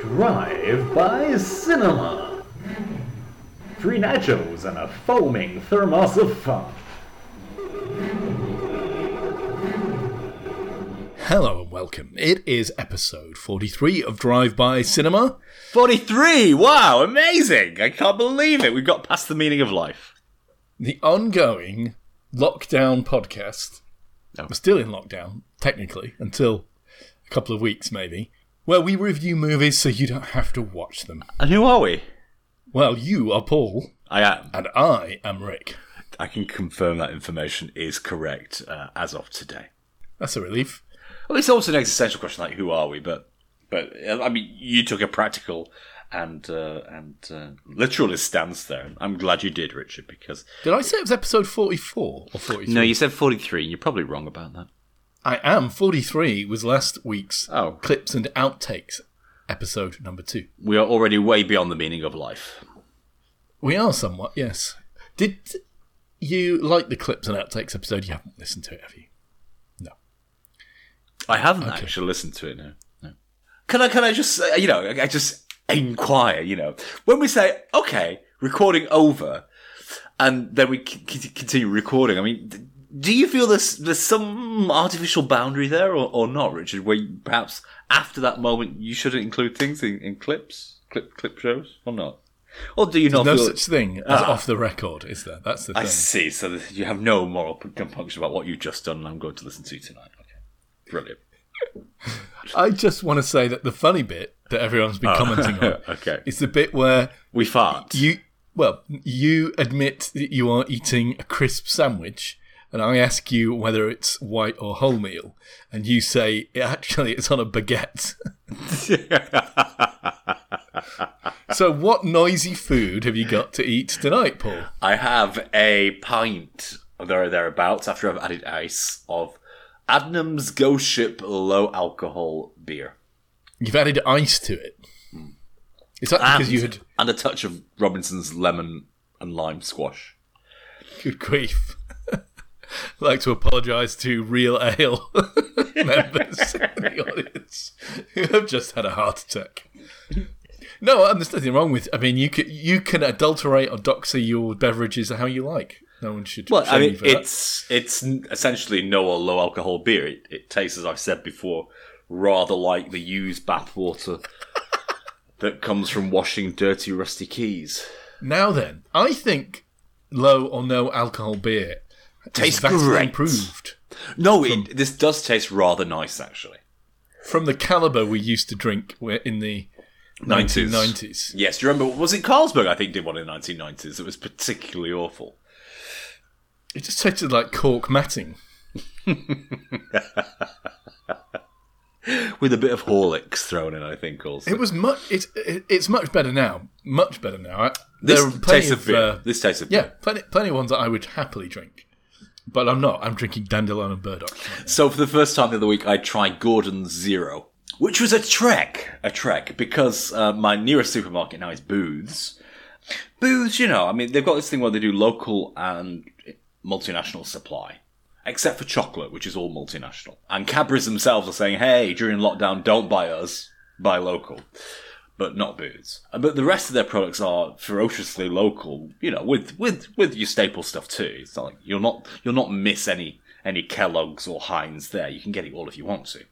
Drive by Cinema. Three nachos and a foaming thermos of fun. Hello and welcome. It is episode 43 of Drive By Cinema. 43! Wow, amazing! I can't believe it. We've got past the meaning of life. The ongoing lockdown podcast. Oh. We're still in lockdown, technically, until a couple of weeks maybe, where we review movies so you don't have to watch them. And who are we? Well, you are Paul, I am. and I am Rick. I can confirm that information is correct uh, as of today. That's a relief. Well, it's also an existential question, like who are we? But, but uh, I mean, you took a practical and uh, and uh, literalist stance there. I'm glad you did, Richard, because Did I say it was episode 44 or forty? no, you said 43. You're probably wrong about that. I am. 43 was last week's Oh. clips and outtakes episode number two. We are already way beyond the meaning of life. We are somewhat, yes. Did you like the clips and outtakes episode? You haven't listened to it, have you? No. I haven't actually listened to it. No, no. Can I? Can I just? Uh, you know, I just inquire. You know, when we say okay, recording over, and then we continue recording. I mean, do you feel there's there's some artificial boundary there, or, or not, Richard? Where you, perhaps after that moment you shouldn't include things in, in clips, clip clip shows, or not? Or do you not No such thing as Ah. off the record, is there? That's the thing. I see. So you have no moral compunction about what you've just done, and I'm going to listen to you tonight. Okay, brilliant. I just want to say that the funny bit that everyone's been commenting on Oh. okay. is the bit where We fart. you, well, you admit that you are eating a crisp sandwich, and I ask you whether it's white or wholemeal, and you say actually it's on a baguette. so, what noisy food have you got to eat tonight, Paul? I have a pint there or thereabouts after I've added ice of Adnams Ghost Ship low alcohol beer. You've added ice to it. it. Is that because you had and a touch of Robinsons lemon and lime squash. good grief? I'd like to apologise to Real Ale members in the audience who have just had a heart attack. No, there's nothing wrong with. I mean, you can you can adulterate or doxy your beverages how you like. No one should. Well, I shame you mean, for that. it's it's essentially no or low alcohol beer. It, it tastes, as I've said before, rather like the used bathwater that comes from washing dirty, rusty keys. Now then, I think low or no alcohol beer Tastes great. improved No, it, this does taste rather nice, actually. from the caliber we used to drink in the 90s. 1990s. Yes, do you remember? Was it Carlsberg? I think did one in the 1990s. It was particularly awful. It just tasted like cork matting. With a bit of Horlicks thrown in, I think, also. It was much. It's it, it's much better now. Much better now. This there are plenty tastes of, beer. uh, this tastes of yeah, beer. plenty plenty of ones that I would happily drink, but I'm not. I'm drinking dandelion and burdock. So for the first time the other week, I tried Gordon's Zero, which was a trek. A trek, because uh, my nearest supermarket now is Booths. Booths, you know, I mean, they've got this thing where they do local and multinational supply. Except for chocolate, which is all multinational. And Cadbury's themselves are saying, hey, during lockdown, don't buy us, buy local. But not Booths. Uh, But the rest of their products are ferociously local, you know, with, with, with your staple stuff too. It's not like you'll not, you'll not miss any, any Kellogg's or Heinz there. You can get it all if you want to.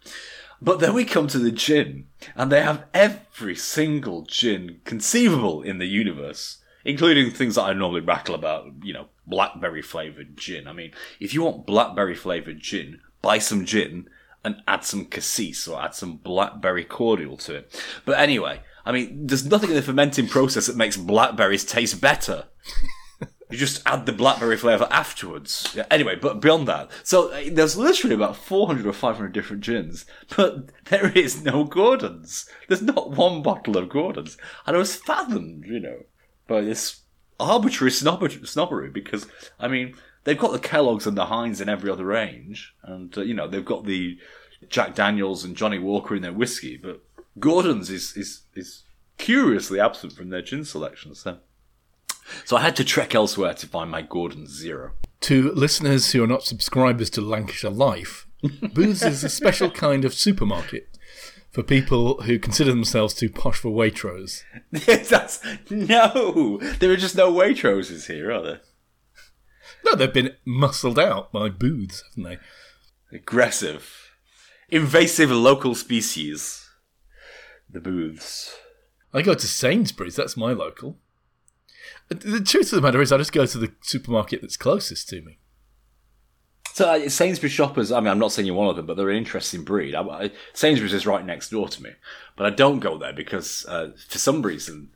But then we come to the gin, and they have every single gin conceivable in the universe, including things that I normally rattle about, you know, blackberry flavoured gin. I mean, if you want blackberry flavoured gin, buy some gin and add some cassis or add some blackberry cordial to it. But anyway, I mean, there's nothing in the fermenting process that makes blackberries taste better. You just add the blackberry flavour afterwards. Yeah, anyway, but beyond that, so uh, there's literally about 400 or 500 different gins, but there is no Gordon's. There's not one bottle of Gordon's. And I was fathomed, you know, by this arbitrary snobber- snobbery because, I mean, they've got the Kellogg's and the Heinz in every other range, and, uh, you know, they've got the Jack Daniels and Johnnie Walker in their whiskey, but Gordon's is, is, is curiously absent from their gin selection, so. So I had to trek elsewhere to find my Gordon Zero. To listeners who are not subscribers to Lancashire Life, Booths is a special kind of supermarket for people who consider themselves too posh for Waitrose. That's no. There are just no Waitroses here, are there? No, they've been muscled out by booths, haven't they? Aggressive, invasive local species. The booths. I go to Sainsbury's, that's my local. The truth of the matter is, I just go to the supermarket that's closest to me. So uh, Sainsbury's shoppers. I mean, I'm not saying you're one of them, but they're an interesting breed. I, I, Sainsbury's is right next door to me, but I don't go there because uh, for some reason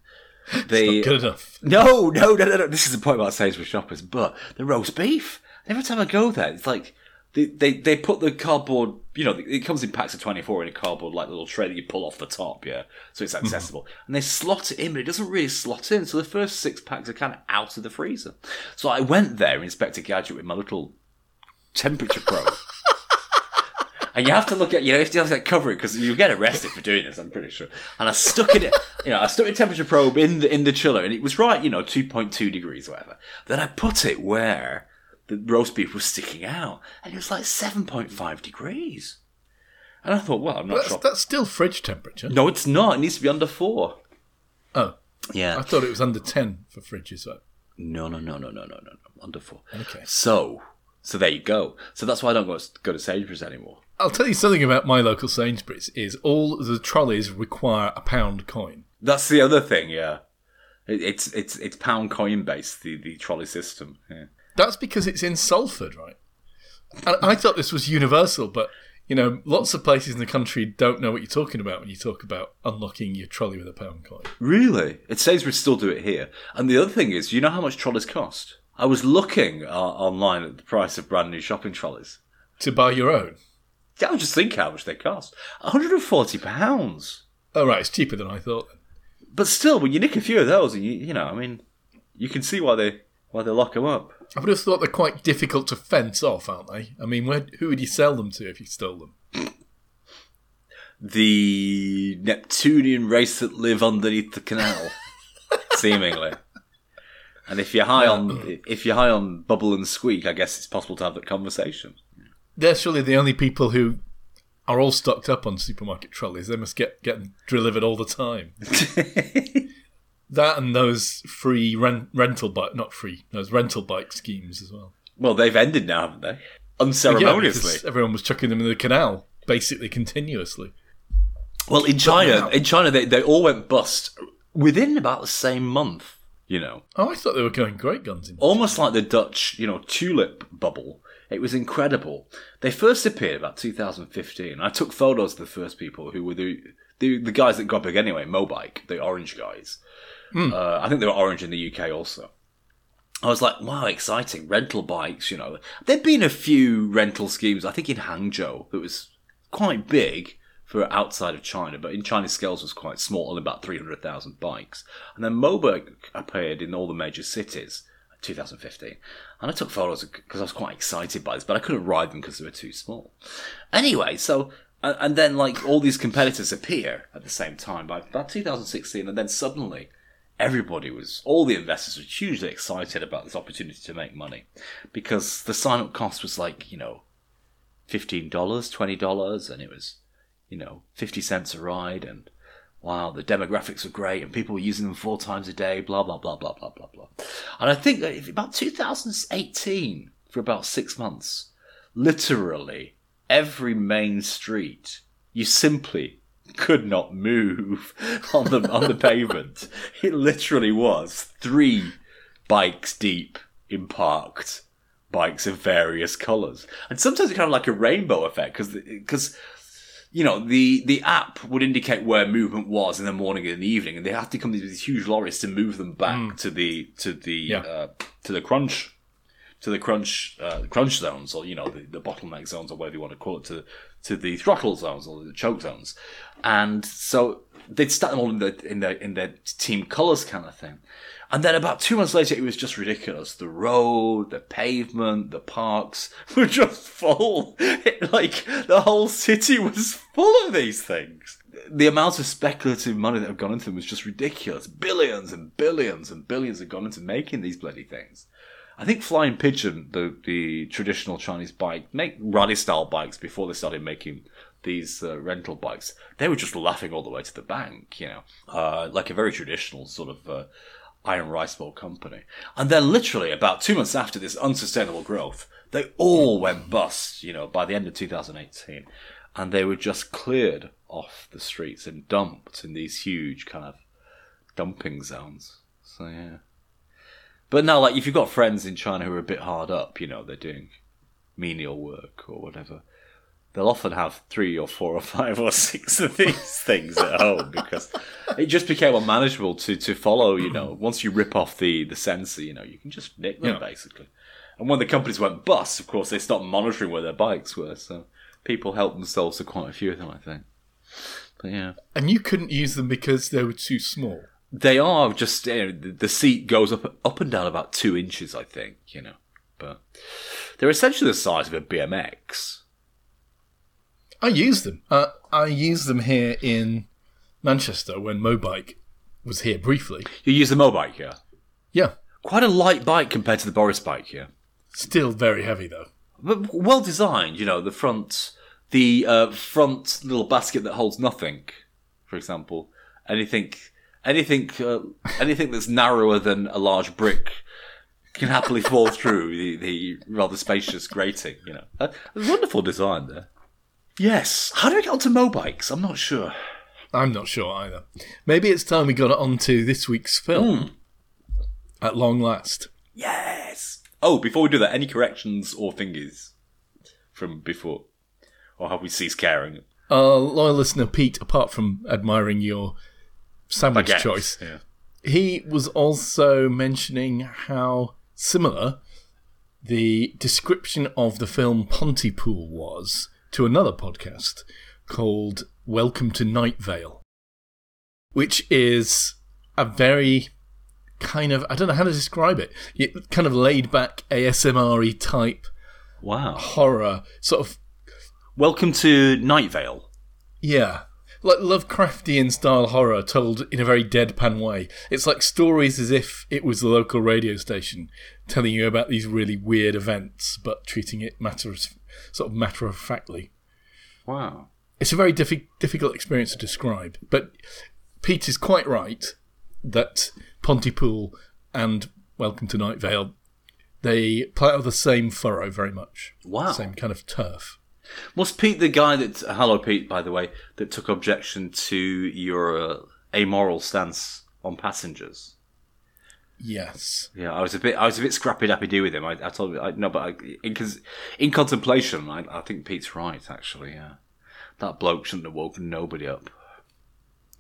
they Not good enough. no, no, no, no, no. This is the point about Sainsbury's shoppers, but the roast beef. Every time I go there, it's like they they, they put the cardboard. You know, it comes in packs of 24 in a cardboard like little tray that you pull off the top, yeah, so it's mhm. accessible. And they slot it in, but it doesn't really slot in. So the first six packs are kind of out of the freezer. So I went there, Inspector Gadget, with my little temperature probe. And you have to look at, you know, if you have to like, cover it because you get arrested for doing this. I'm pretty sure. And I stuck it, you know, I stuck a temperature probe in the in the chiller, and it was right, you know, 2.2 degrees, or whatever. Then I put it where the roast beef was sticking out, and it was like 7.5 degrees. And I thought, well, I'm not That's, sure. that's still fridge temperature. No, it's not. It needs to be under four. Oh, Yeah. I thought it was under 10 for fridges. So. No, no, no, no, no, no, no, no. Under four. Okay. So, so there you go. So that's why I don't go go to Sainsbury's anymore. I'll tell you something about my local Sainsbury's is all the trolleys require a pound coin. That's the other thing, yeah. It, it's it's it's pound coin based the the trolley system. Yeah. That's because it's in Salford, right? And I thought this was universal, but you know, lots of places in the country don't know what you're talking about when you talk about unlocking your trolley with a pound coin. Really? It says we still do it here. And the other thing is, you know how much trolleys cost? I was looking uh, online at the price of brand new shopping trolleys. To buy your own. Yeah, I was just thinking how much they cost. 140 pounds. Oh, right, it's cheaper than I thought. But still, when you nick a few of those, and you, you know, I mean, you can see why they why they lock them up. I would have thought they're quite difficult to fence off, aren't they? I mean, where, who would you sell them to if you stole them? The Neptunian race that live underneath the canal, seemingly. And if you're high on if you're high on bubble and squeak, I guess it's possible to have that conversation. They're surely the only people who are all stocked up on supermarket trolleys. They must get, get delivered all the time. that and those free rent, rental bike, not free, those rental bike schemes as well. Well, they've ended now, haven't they? Unceremoniously. because everyone was chucking them in the canal, basically continuously. well, in China, in China, they, they all went bust within about the same month. You know, Oh, I thought they were going great guns in. almost like the Dutch, you know, tulip bubble. It was incredible. They first appeared about 2015. I took photos of the first people who were the the, the guys that got big anyway, Mobike, the orange guys. Uh, I think they were orange in the UK also. I was like, wow, exciting. Rental bikes, you know. There'd been a few rental schemes, I think in Hangzhou, that was quite big for outside of China, but in Chinese scales was quite small, only about 300,000 bikes. And then Mobike appeared in all the major cities. 2015, and I took photos because I was quite excited by this, but I couldn't ride them because they were too small. Anyway, so and, and then like all these competitors appear at the same time by about 2016, and then suddenly everybody was, all the investors were hugely excited about this opportunity to make money because the sign up cost was like, you know, $15, $20, and it was, you know, 50 cents a ride, and wow, the demographics were great, and people were using them four times a day, blah, blah, blah, blah, blah, blah, blah. And I think about 2018, for about six months, literally every main street, you simply could not move on the on the pavement. It literally was three bikes deep in parked bikes of various colours, and sometimes it kind of like a rainbow effect because because you know the the app would indicate where movement was in the morning and in the evening, and they have to come with these huge lorries to move them back to the to the Yeah. uh, to the crunch to the crunch uh, crunch zones or you know the, the bottleneck zones or whatever you want to call it to to the throttle zones or the choke zones. And so they'd start them all in the in their in their team colors kind of thing. And then about two months later it was just ridiculous. The road the pavement the parks were just full. It- like the whole city was full of these things. The amount of speculative money that have gone into them was just ridiculous. Billions and billions and billions have gone into making these bloody things I think Flying Pigeon, the the traditional Chinese bike, make rally style bikes before they started making these uh, rental bikes, they were just laughing all the way to the bank, you know, uh, like a very traditional sort of uh, iron rice bowl company. And then, literally, about two months after this unsustainable growth, they all went bust, you know, by the end of 2018. And they were just cleared off the streets and dumped in these huge kind of dumping zones. So, yeah. But now, like, if you've got friends in China who are a bit hard up, you know, they're doing menial work or whatever, they'll often have three or four or five or six of these things at home because it just became unmanageable to, to follow, you know. Once you rip off the, the sensor, you know, you can just nick them, Yeah. basically. And when the companies went bust, of course, they stopped monitoring where their bikes were, so people helped themselves to quite a few of them, I think. But yeah. And you couldn't use them because they were too small. They are just you know, the- seat goes up up and down about two inches, I think. You know, but they're essentially the size of a BMX. I use them. Uh, I use them here in Manchester when Mobike was here briefly. You use the Mobike here. Yeah, Quite a light bike compared to the Boris bike here, still very heavy though. but well designed. You know, the front, the uh, front little basket that holds nothing, for example. Anything, anything, uh, anything that's narrower than a large brick can happily fall through the, the rather spacious grating. You know, uh, wonderful design there. Yes. How do we get onto Mobikes? I'm not sure. I'm not sure either. Maybe it's time we got it onto this week's film. At long last. Yes. Oh, before we do that, any corrections or thingies from before, or have we ceased caring? Our loyal listener Pete, apart from admiring your sandwich Baguette. choice, Yeah. he was also mentioning how similar the description of the film Pontypool was to another podcast called Welcome to Night Vale, which is a very kind of I don't know how to describe it. it kind of laid back ASMR type Wow. horror, sort of Welcome to Night Vale. Yeah. Like Lovecraftian style horror told in a very deadpan way. It's like stories as if it was the local radio station telling you about these really weird events, but treating it matter of, sort of matter of factly. Wow. It's a very diffi- difficult experience to describe, but Pete is quite right that Pontypool and Welcome to Night Vale they plough the same furrow very much. Wow. Same kind of turf. Was Pete the guy that? Hello, Pete. By the way, that took objection to your uh, amoral stance on passengers. Yes. Yeah, I was a bit, I was a bit scrappy dappy do with him. I, I told him, I, no, but I, in, in contemplation, I, I think Pete's right. Actually, yeah, that bloke shouldn't have woken nobody up.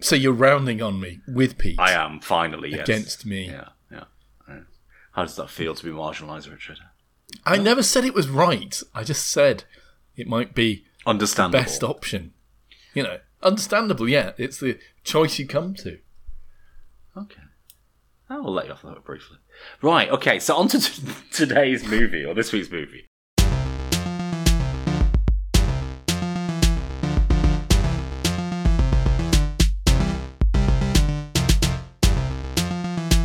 So you're rounding on me with Pete. I am finally yes. Against me. Yeah, yeah, yeah. How does that feel to be marginalised, Richard? I never said it was right. I just said it might be Understandable. best option. You know, understandable. Yeah, it's the choice you come to. Okay. I will let you off that briefly. Right, okay, so on to t- today's movie, or this week's movie.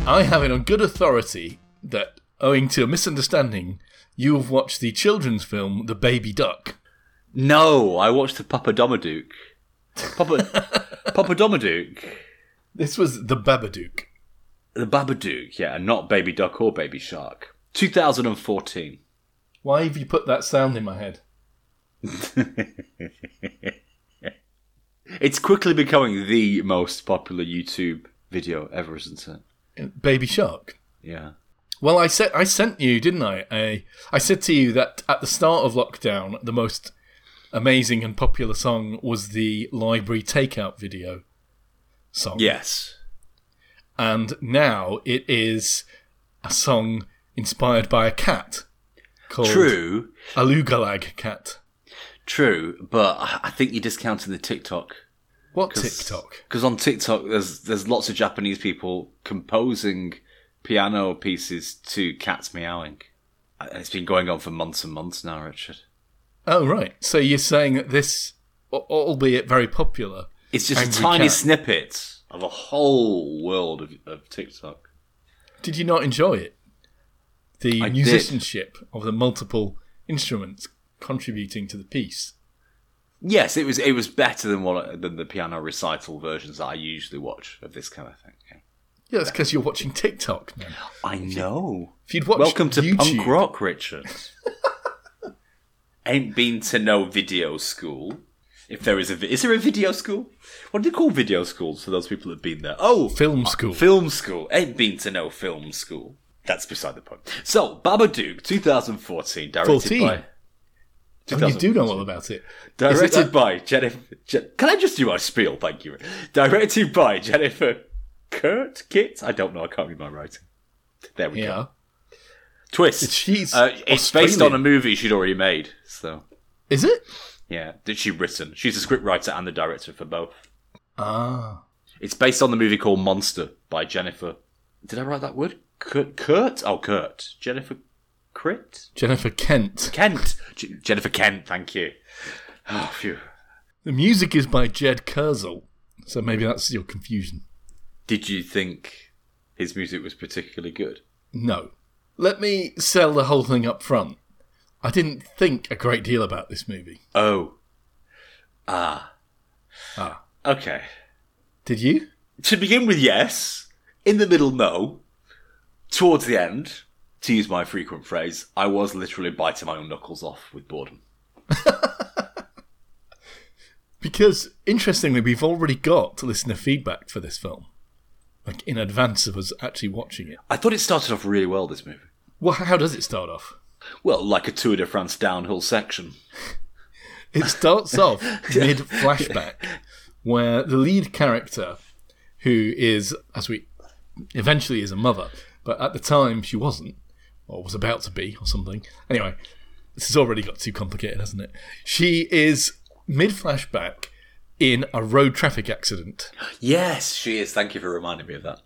I have it on good authority that, owing to a misunderstanding, you have watched the children's film The Baby Duck. No, I watched the Papa Domaduke. Papa, Papa Domaduke. This was The Babadook. The Babadook, yeah, and not Baby Duck or Baby Shark. 2014. Why have you put that sound in my head? It's quickly becoming the most popular YouTube video ever, isn't it? Baby Shark. Yeah. Well, I said I sent you, didn't I? I I said to you that at the start of lockdown, the most amazing and popular song was the library takeout video song. Yes. And now it is a song inspired by a cat called True, Alugalag Cat. true, but I I think you're discounting the TikTok. What TikTok? Because on TikTok, there's there's lots of Japanese people composing piano pieces to cats meowing. And it's been going on for months and months now, Richard. Oh, right. So you're saying that this, albeit very popular, It's just Angry a tiny cat. snippet of a whole world of, of TikTok. did you not enjoy it? The I did. musicianship of the multiple instruments contributing to the piece. Yes, it was. It was better than what than the piano recital versions that I usually watch of this kind of thing. Yeah. Yeah, that's because you're watching TikTok. I know. If you'd watched Welcome to YouTube, punk rock, Richard. Ain't been to no video school. If there is a, vi- is there a video school? What do they call video schools for those people that've been there? Oh, film school. Film school. Ain't been to no film school. That's beside the point. So, Babadook, 2014, directed 14? by. And you do know all about it Directed by Jennifer. Je- Can I just do my spiel? Thank you. Directed by Jennifer Kurt Kit. I don't know. I can't read my writing. There we go. Twist. She's uh, it's based on a movie she'd already made. So Is it? yeah, that she written. She's the scriptwriter and the director for both. Ah. It's based on the movie called Monster by Jennifer. Did I write that word? Kurt. Kurt? Oh, Kurt. Jennifer. Crit. Jennifer Kent. Kent. J- Jennifer Kent. Thank you. Oh, phew. The music is by Jed Kurzel. So maybe that's your confusion. Did you think his music was particularly good? No. Let me sell the whole thing up front. I didn't think a great deal about this movie. Oh. Ah. Ah. Okay. Did you? To begin with, yes. In the middle, no. Towards the end, to use my frequent phrase, I was literally biting my own knuckles off with boredom. Because, interestingly, we've already got listener feedback for this film. Like, in advance of us actually watching it. I thought it started off really well, this movie. Well, how does it start off? Well, like a Tour de France downhill section. It starts off mid flashback, where the lead character, who is, as we eventually is a mother, but at the time she wasn't, or was about to be, or something. Anyway, this has already got too complicated, hasn't it? She is mid flashback in a road traffic accident. Yes, she is. Thank you for reminding me of that.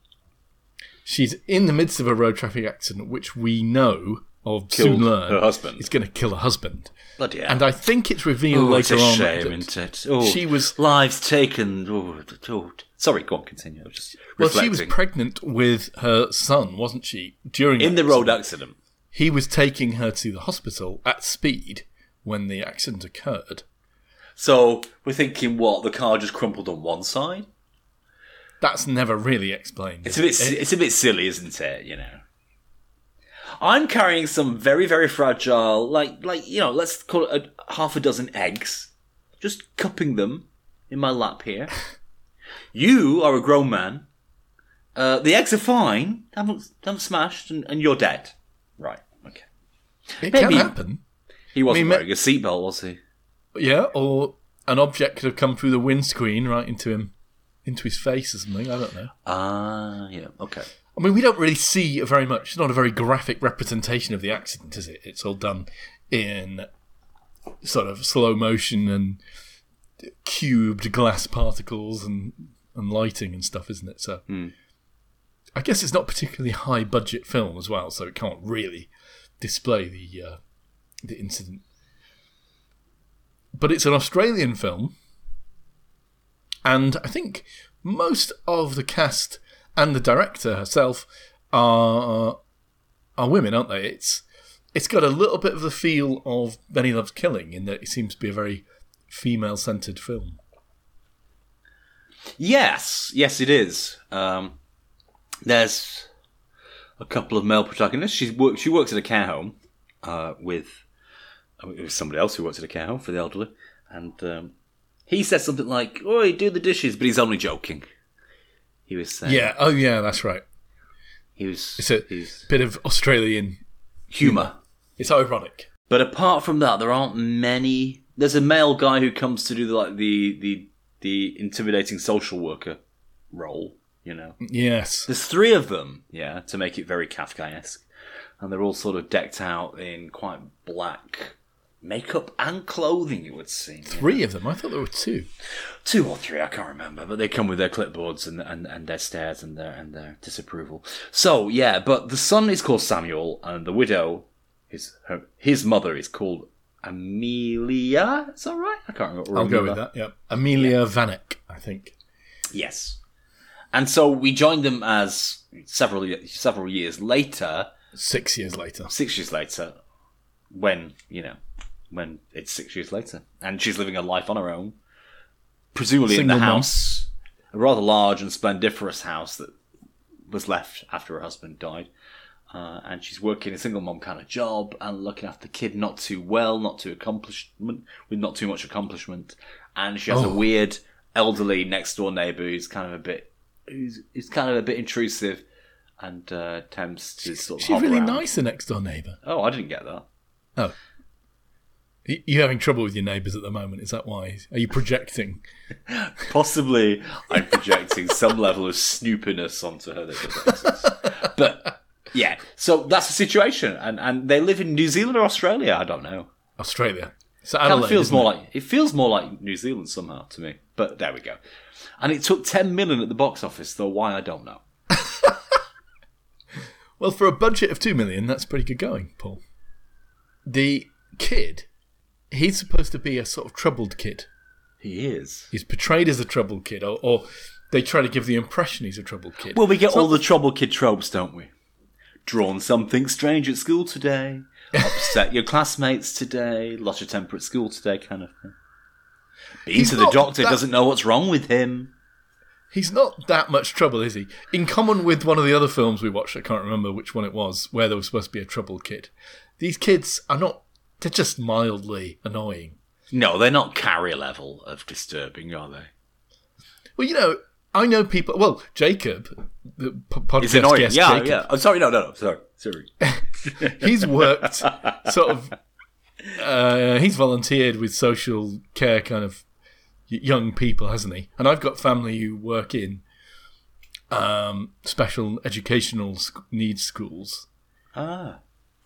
She's in the midst of a road traffic accident, which we know or Killed soon learn her husband. is going to kill her husband. Bloody hell. And I think it's revealed Oh, it's later a on shame, that isn't it? Oh, she was lives taken. Oh, oh. Sorry, go on, continue. I was just Well, reflecting. she was pregnant with her son, wasn't she? During in the road accident. he was taking her to the hospital at speed when the accident occurred. So we're thinking, what? The car just crumpled on one side. That's never really explained. It's a bit. It- It's a bit silly, isn't it? You know. I'm carrying some very, very fragile, like, like you know, let's call it a, half a dozen eggs, just cupping them in my lap here. you are a grown man. Uh, the eggs are fine, haven't haven't smashed, and, and you're dead. Right. Okay. it maybe- can happen. He wasn't I mean, wearing a seatbelt, was he? Yeah, or an object could have come through the windscreen right into him, into his face or something. I don't know. Ah, yeah. Okay. I mean, we don't really see very much. It's not a very graphic representation of the accident, is it? It's all done in sort of slow motion and cubed glass particles and, and lighting and stuff, isn't it? So I guess it's not particularly high budget film as well, so it can't really display the uh, the incident. But it's an Australian film, and I think most of the cast and the director herself are are women, aren't they? It's it's got a little bit of the feel of Benny Loves Killing in that it seems to be a very female centered film. Yes, yes, it is. Um, there's a couple of male protagonists. She's work, she works at a care home uh, with, uh, was somebody else who works at a care home for the elderly, and um, he says something like, "Oi, do the dishes," but he's only joking. He was saying, Yeah, oh yeah, that's right. he was It's a bit of Australian. humor. It's ironic. But apart from that, there aren't many. There's a male guy who comes to do the, like the the the intimidating social worker role. You know, Yes. There's three of them, yeah, to make it very Kafkaesque. And they're all sort of decked out in quite black makeup and clothing, it would seem. Three of them. I thought there were two. Two or three, I can't remember, but they come with their clipboards and, and, and their stares and their and their disapproval. So yeah, but the son is called Samuel, and the widow, his her, his mother is called Amelia. Is that right? I can't remember. I'll go with that. Yeah. Amelia Vanek, I think. Yes. And so we joined them as several several years later, Six years later. six years later, when you know when it's six years later, and she's living a life on her own, presumably in the house, a rather large and splendiferous house that was left after her husband died. Uh, and she's working a single mom kind of job and looking after the kid not too well, not too accomplishment, with not too much accomplishment. And she has a Oh. weird elderly next door neighbour who's kind of a bit, who's, who's kind of a bit intrusive and uh, attempts to sort of. She's really around. nice, the next door neighbour. Oh, I didn't get that. Oh. You're having trouble with your neighbours at the moment, is that why? Are you projecting? Possibly, I'm projecting some level of snoopiness onto her. But yeah, so that's the situation, and and they live in New Zealand or Australia. I don't know. Australia. Adelaide. of feels more it? like it feels more like New Zealand somehow to me. But there we go. And it took 10 million at the box office, though why I don't know. Well, for a budget of two million, that's pretty good going, Paul. The kid, he's supposed to be a sort of troubled kid. He is. He's portrayed as a troubled kid, or, or they try to give the impression he's a troubled kid. Well, we get It's all not- the troubled kid tropes, don't we? Drawn something strange at school today. Upset your classmates today. Lost your temper at school today, kind of thing. Been He's to the doctor, that- doesn't know what's wrong with him. He's not that much trouble, is he? In common with one of the other films we watched, I can't remember which one it was, where there was supposed to be a troubled kid. These kids are not, they're just mildly annoying. No, they're not carrier level of disturbing, are they? Well, you know, I know people, well, Jacob, the podcast It's annoying. guest, Yeah, Jacob, yeah. I'm sorry, no, no, no. Sorry, sorry. he's worked sort of uh, he's volunteered with social care kind of young people hasn't he and i've got family who work in um, special educational needs schools ah.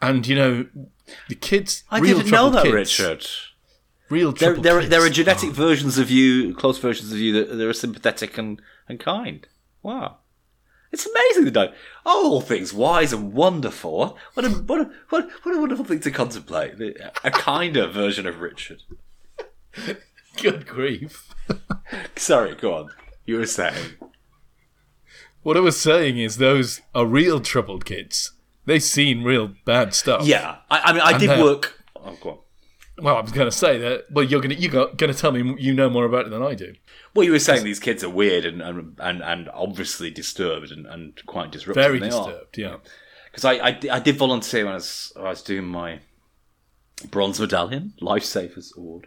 And you know the kids I real didn't know that, kids, Richard. real There, there, kids. there are genetic Oh, versions of you, close versions of you that, that are sympathetic and, and kind. Wow. It's amazing that know. oh, all things wise and wonderful. What a, what a, what, what a wonderful thing to contemplate. A kinder version of Richard. good grief Sorry, go on. You were saying. what i was saying is those are real troubled kids they've seen real bad stuff Yeah. I, I mean, I did uh, work. Oh, go on. well i was going to say that well you're going to you're going to tell me you know more about it than i do Well, you were saying these kids are weird and, and, and, and obviously disturbed and, and quite disruptive. very and they are. disturbed yeah because I, I, I did volunteer when I was, when I was doing my bronze medallion lifesavers award.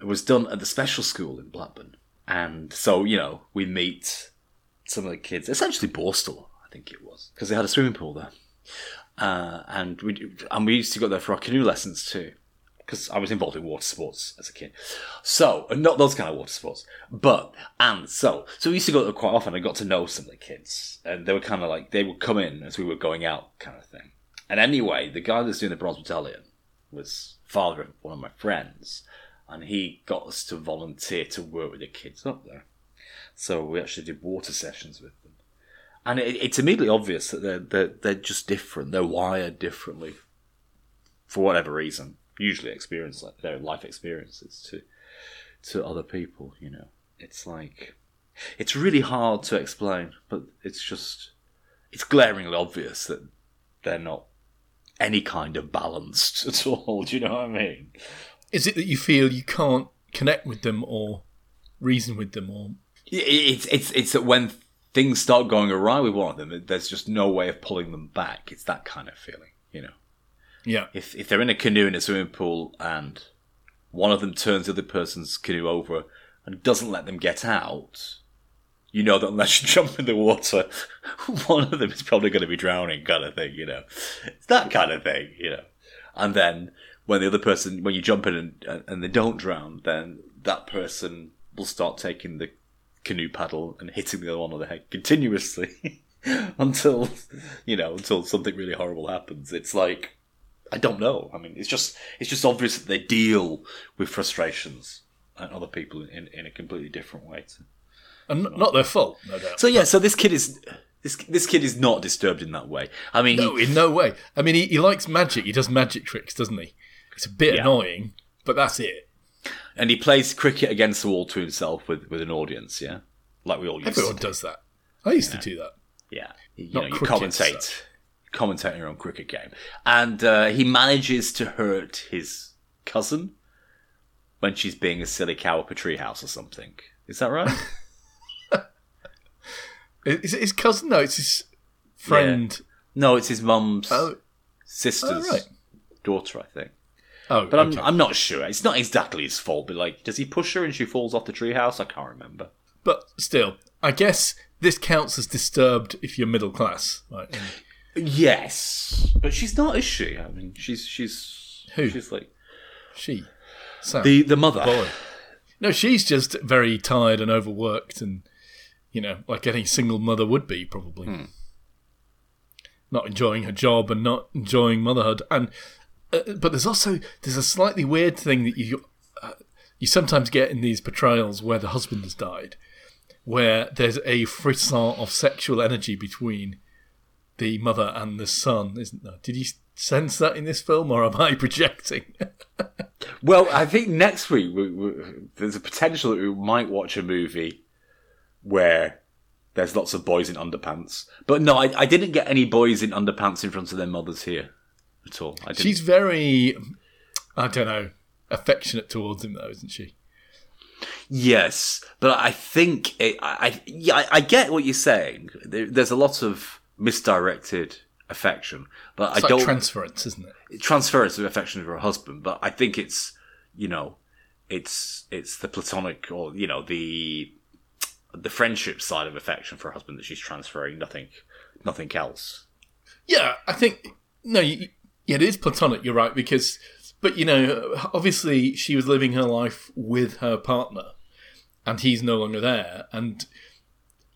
It was done at the special school in Blackburn, and so you know we meet some of the kids, essentially Borstal, I think it was, because they had a swimming pool there, uh, and we and we used to go there for our canoe lessons too. Because I was involved in water sports as a kid, so not those kind of water sports, but and so so we used to go there quite often. I got to know some of the kids, and they were kind of like they would come in as we were going out, kind of thing. And anyway, the guy that's doing the bronze battalion was father of one of my friends, and he got us to volunteer to work with the kids up there. So we actually did water sessions with them, and it, it's immediately obvious that they're, they're they're just different. They're wired differently for whatever reason. Usually, experience like their life experiences to to other people. You know, it's like it's really hard to explain, but it's just it's glaringly obvious that they're not any kind of balanced at all. Do you know what I mean? Is it that you feel you can't connect with them or reason with them or It's it's it's that when things start going awry with one of them, there's just no way of pulling them back. It's that kind of feeling, you know. yeah If if they're in a canoe in a swimming pool and one of them turns the other person's canoe over and doesn't let them get out, you know that unless you jump in the water, one of them is probably going to be drowning, kind of thing, you know. It's that kind of thing, you know. And then when the other person, when you jump in and, and they don't drown, then that person will start taking the canoe paddle and hitting the other one on the head continuously until, you know, until something really horrible happens. It's like, I don't know. I mean, it's just it's just obvious that they deal with frustrations and other people in, in a completely different way. To... and n- not their fault no doubt So yeah, so this kid is this this kid is not disturbed in that way. I mean, no he, in no way i mean he, he likes magic he does magic tricks doesn't he it's a bit Yeah. annoying but that's it and he plays cricket against the wall to himself with with an audience. Yeah, like we all used. everyone does that i used to do that Yeah, you, Not know, you cricket, commentate, so. commentate on your own cricket game, and uh, he manages to hurt his cousin when she's being a silly cow up a treehouse or something. Is that right? Is it his cousin? No, it's his friend. no, it's his mum's Oh, sister's oh, right. daughter, I think. Oh, But I'm, okay. I'm not sure. It's not exactly his fault, but like, does he push her and she falls off the treehouse? I can't remember. But still, I guess this counts as disturbed if you're middle class. Right? Yes, but she's not, is she? I mean, she's she's Who? She's like she, Sam. the the mother. boy. No, she's just very tired and overworked, and you know, like any single mother would be probably. Hmm. Not enjoying her job and not enjoying motherhood, and uh, but there's also there's a slightly weird thing that you uh, you sometimes get in these portrayals where the husband has died, where there's a frisson of sexual energy between the mother and the son, isn't there? Did you sense that in this film, or am I projecting? Well, I think next week we, we, there's a potential that we might watch a movie where there's lots of boys in underpants. But no, I, I didn't get any boys in underpants in front of their mothers here at all. She's very, I don't know, affectionate towards him, though, isn't she? Yes, but I think it, I, I yeah I, I get what you're saying. There, there's a lot of misdirected affection, but It's I like don't transference, isn't it? transference of affection to her husband. But I think it's you know it's it's the platonic or you know the the friendship side of affection for her husband that she's transferring. Nothing nothing else. Yeah, I think no, you, yeah, it is platonic. You're right because, but you know, obviously she was living her life with her partner, and he's no longer there, and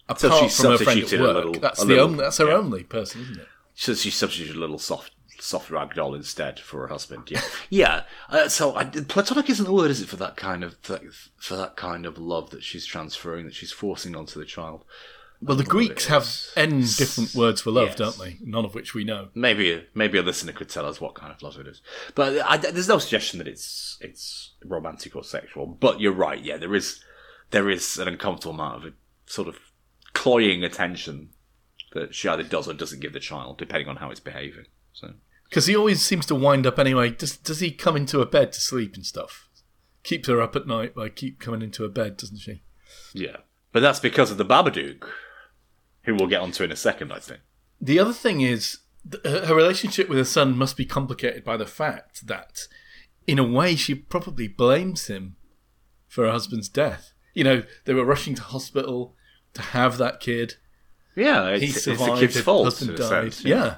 apart So from her friend at work, little- that's the little- only that's her yeah. only person, isn't it? So she substituted a little soft soft rag doll instead for her husband. Yeah, yeah. Uh, so I, platonic isn't the word, is it, for that kind of for that kind of love that she's transferring, that she's forcing onto the child? Well, the Greeks have n different words for love, Yes. don't they? None of which we know. Maybe maybe a listener could tell us what kind of love it is, but I, there's no suggestion that it's it's romantic or sexual. But you're right. Yeah, there is there is an uncomfortable amount of a sort of cloying attention that she either does or doesn't give the child, depending on how it's behaving. So. Because he always seems to wind up anyway. Does does he come into a bed to sleep and stuff? Keeps her up at night by keep coming into her bed, doesn't she? Yeah, but that's because of the Babadook, who we'll get onto in a second, I think. The other thing is her relationship with her son must be complicated by the fact that, in a way, she probably blames him for her husband's death. You know, they were rushing to hospital to have that kid. Yeah, He it's, it's the survived. kid's fault. husband died. sense, yeah.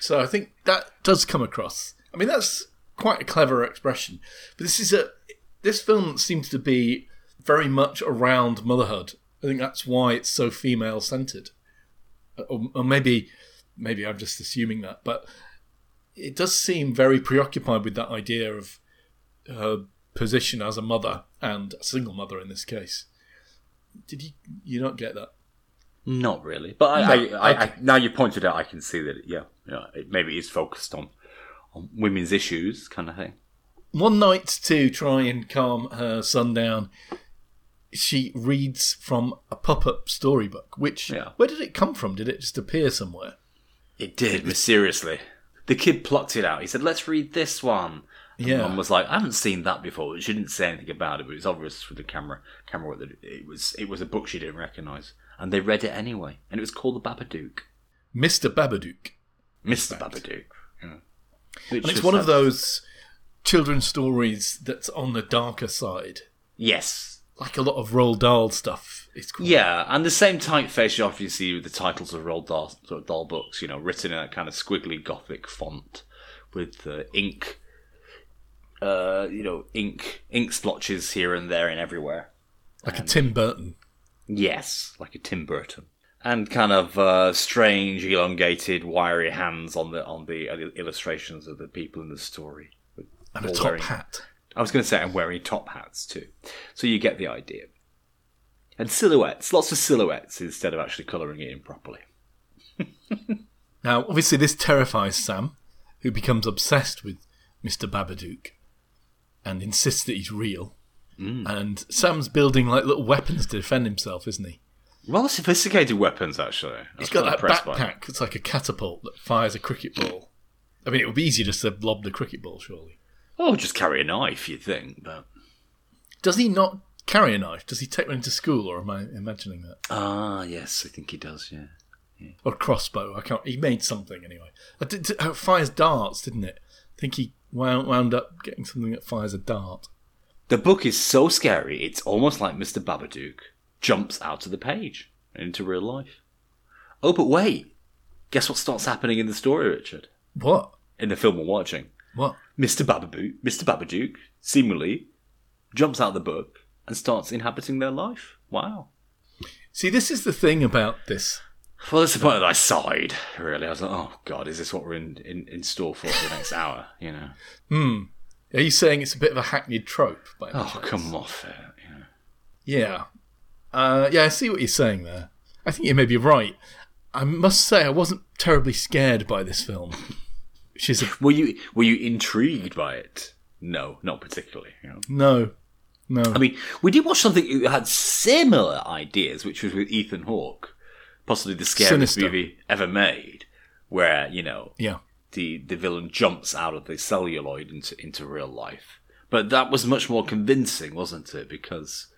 So I think that does come across. I mean, that's quite a clever expression. But this is a this film seems to be very much around motherhood. I think that's why it's so female centered. Uh, or, or maybe maybe I'm just assuming that, but it does seem very preoccupied with that idea of her position as a mother and a single mother in this case. Did you you not get that? Not really, but I, No, I, I, okay. I, now you pointed out, I can see that. Yeah, yeah, it maybe is focused on on women's issues, kind of thing. one night to try and calm her son down, she reads from a pop-up storybook. Which Yeah. where did it come from? Did it just appear somewhere? It did mysteriously. The kid plucked it out. He said, "Let's read this one." And Yeah. Mum was like, "I haven't seen that before." She didn't say anything about it, but it was obvious through the camera. Camera that it was it was a book she didn't recognise, and they read it anyway. And it was called The Babadook, Mister Babadook, Mister Babadook. Yeah. Which and it's one of those children's stories that's on the darker side, Yes, like a lot of Roald Dahl stuff. It's. Yeah, and the same typeface you often see with the titles of Roald Dahl, sort of Dahl books, you know, written in that kind of squiggly gothic font with uh, ink, uh, you know, ink ink splotches here and there and everywhere. like a Tim Burton. Yes, like a Tim Burton, and kind of uh, strange, elongated, wiry hands on the on the uh, illustrations of the people in the story. And a top wearing- hat. I was going to say I'm wearing top hats too, so you get the idea. And silhouettes, lots of silhouettes instead of actually colouring it in properly. Now, obviously, this terrifies Sam, who becomes obsessed with Mr. Babadook and insists that he's real. Mm. And Sam's building like little weapons to defend himself, isn't he? Rather sophisticated weapons, actually. He's got that backpack. It's like a catapult that fires a cricket ball. I mean, it would be easier just to lob the cricket ball, surely. Oh, just carry a knife, you'd think, but Does he not carry a knife? Does he take one into school, or am I imagining that? ah, yes, I think he does. Yeah. Or crossbow? I can't. He made something anyway. I did, did- it fires darts, didn't it? I think he wound, wound up getting something that fires a dart. The book is so scary, it's almost like Mr. Babadook jumps out of the page into real life. Oh, but wait. Guess what starts happening in the story, Richard? What? In the film we're watching. What? Mr. Babadook, Mr. Babadook, seemingly, jumps out of the book and starts inhabiting their life. Wow. See, this is the thing about this. Well, that's the point that I sighed, really. I was like, oh, God, is this what we're in, in, in store for for the next hour, you know? Hmm. Are you saying it's a bit of a hackneyed trope? By Oh, chance? come off it. Know? Yeah. Uh, yeah, I see what you're saying there. I think you may be right. I must say, I wasn't terribly scared by this film. Is a Were you were you intrigued by it? No, not particularly. You know? no, no. I mean, we did watch something that had similar ideas, which was with Ethan Hawke, possibly the scariest Sinister. movie ever made, where you know yeah. the the villain jumps out of the celluloid into into real life. But that was much more convincing, wasn't it? Because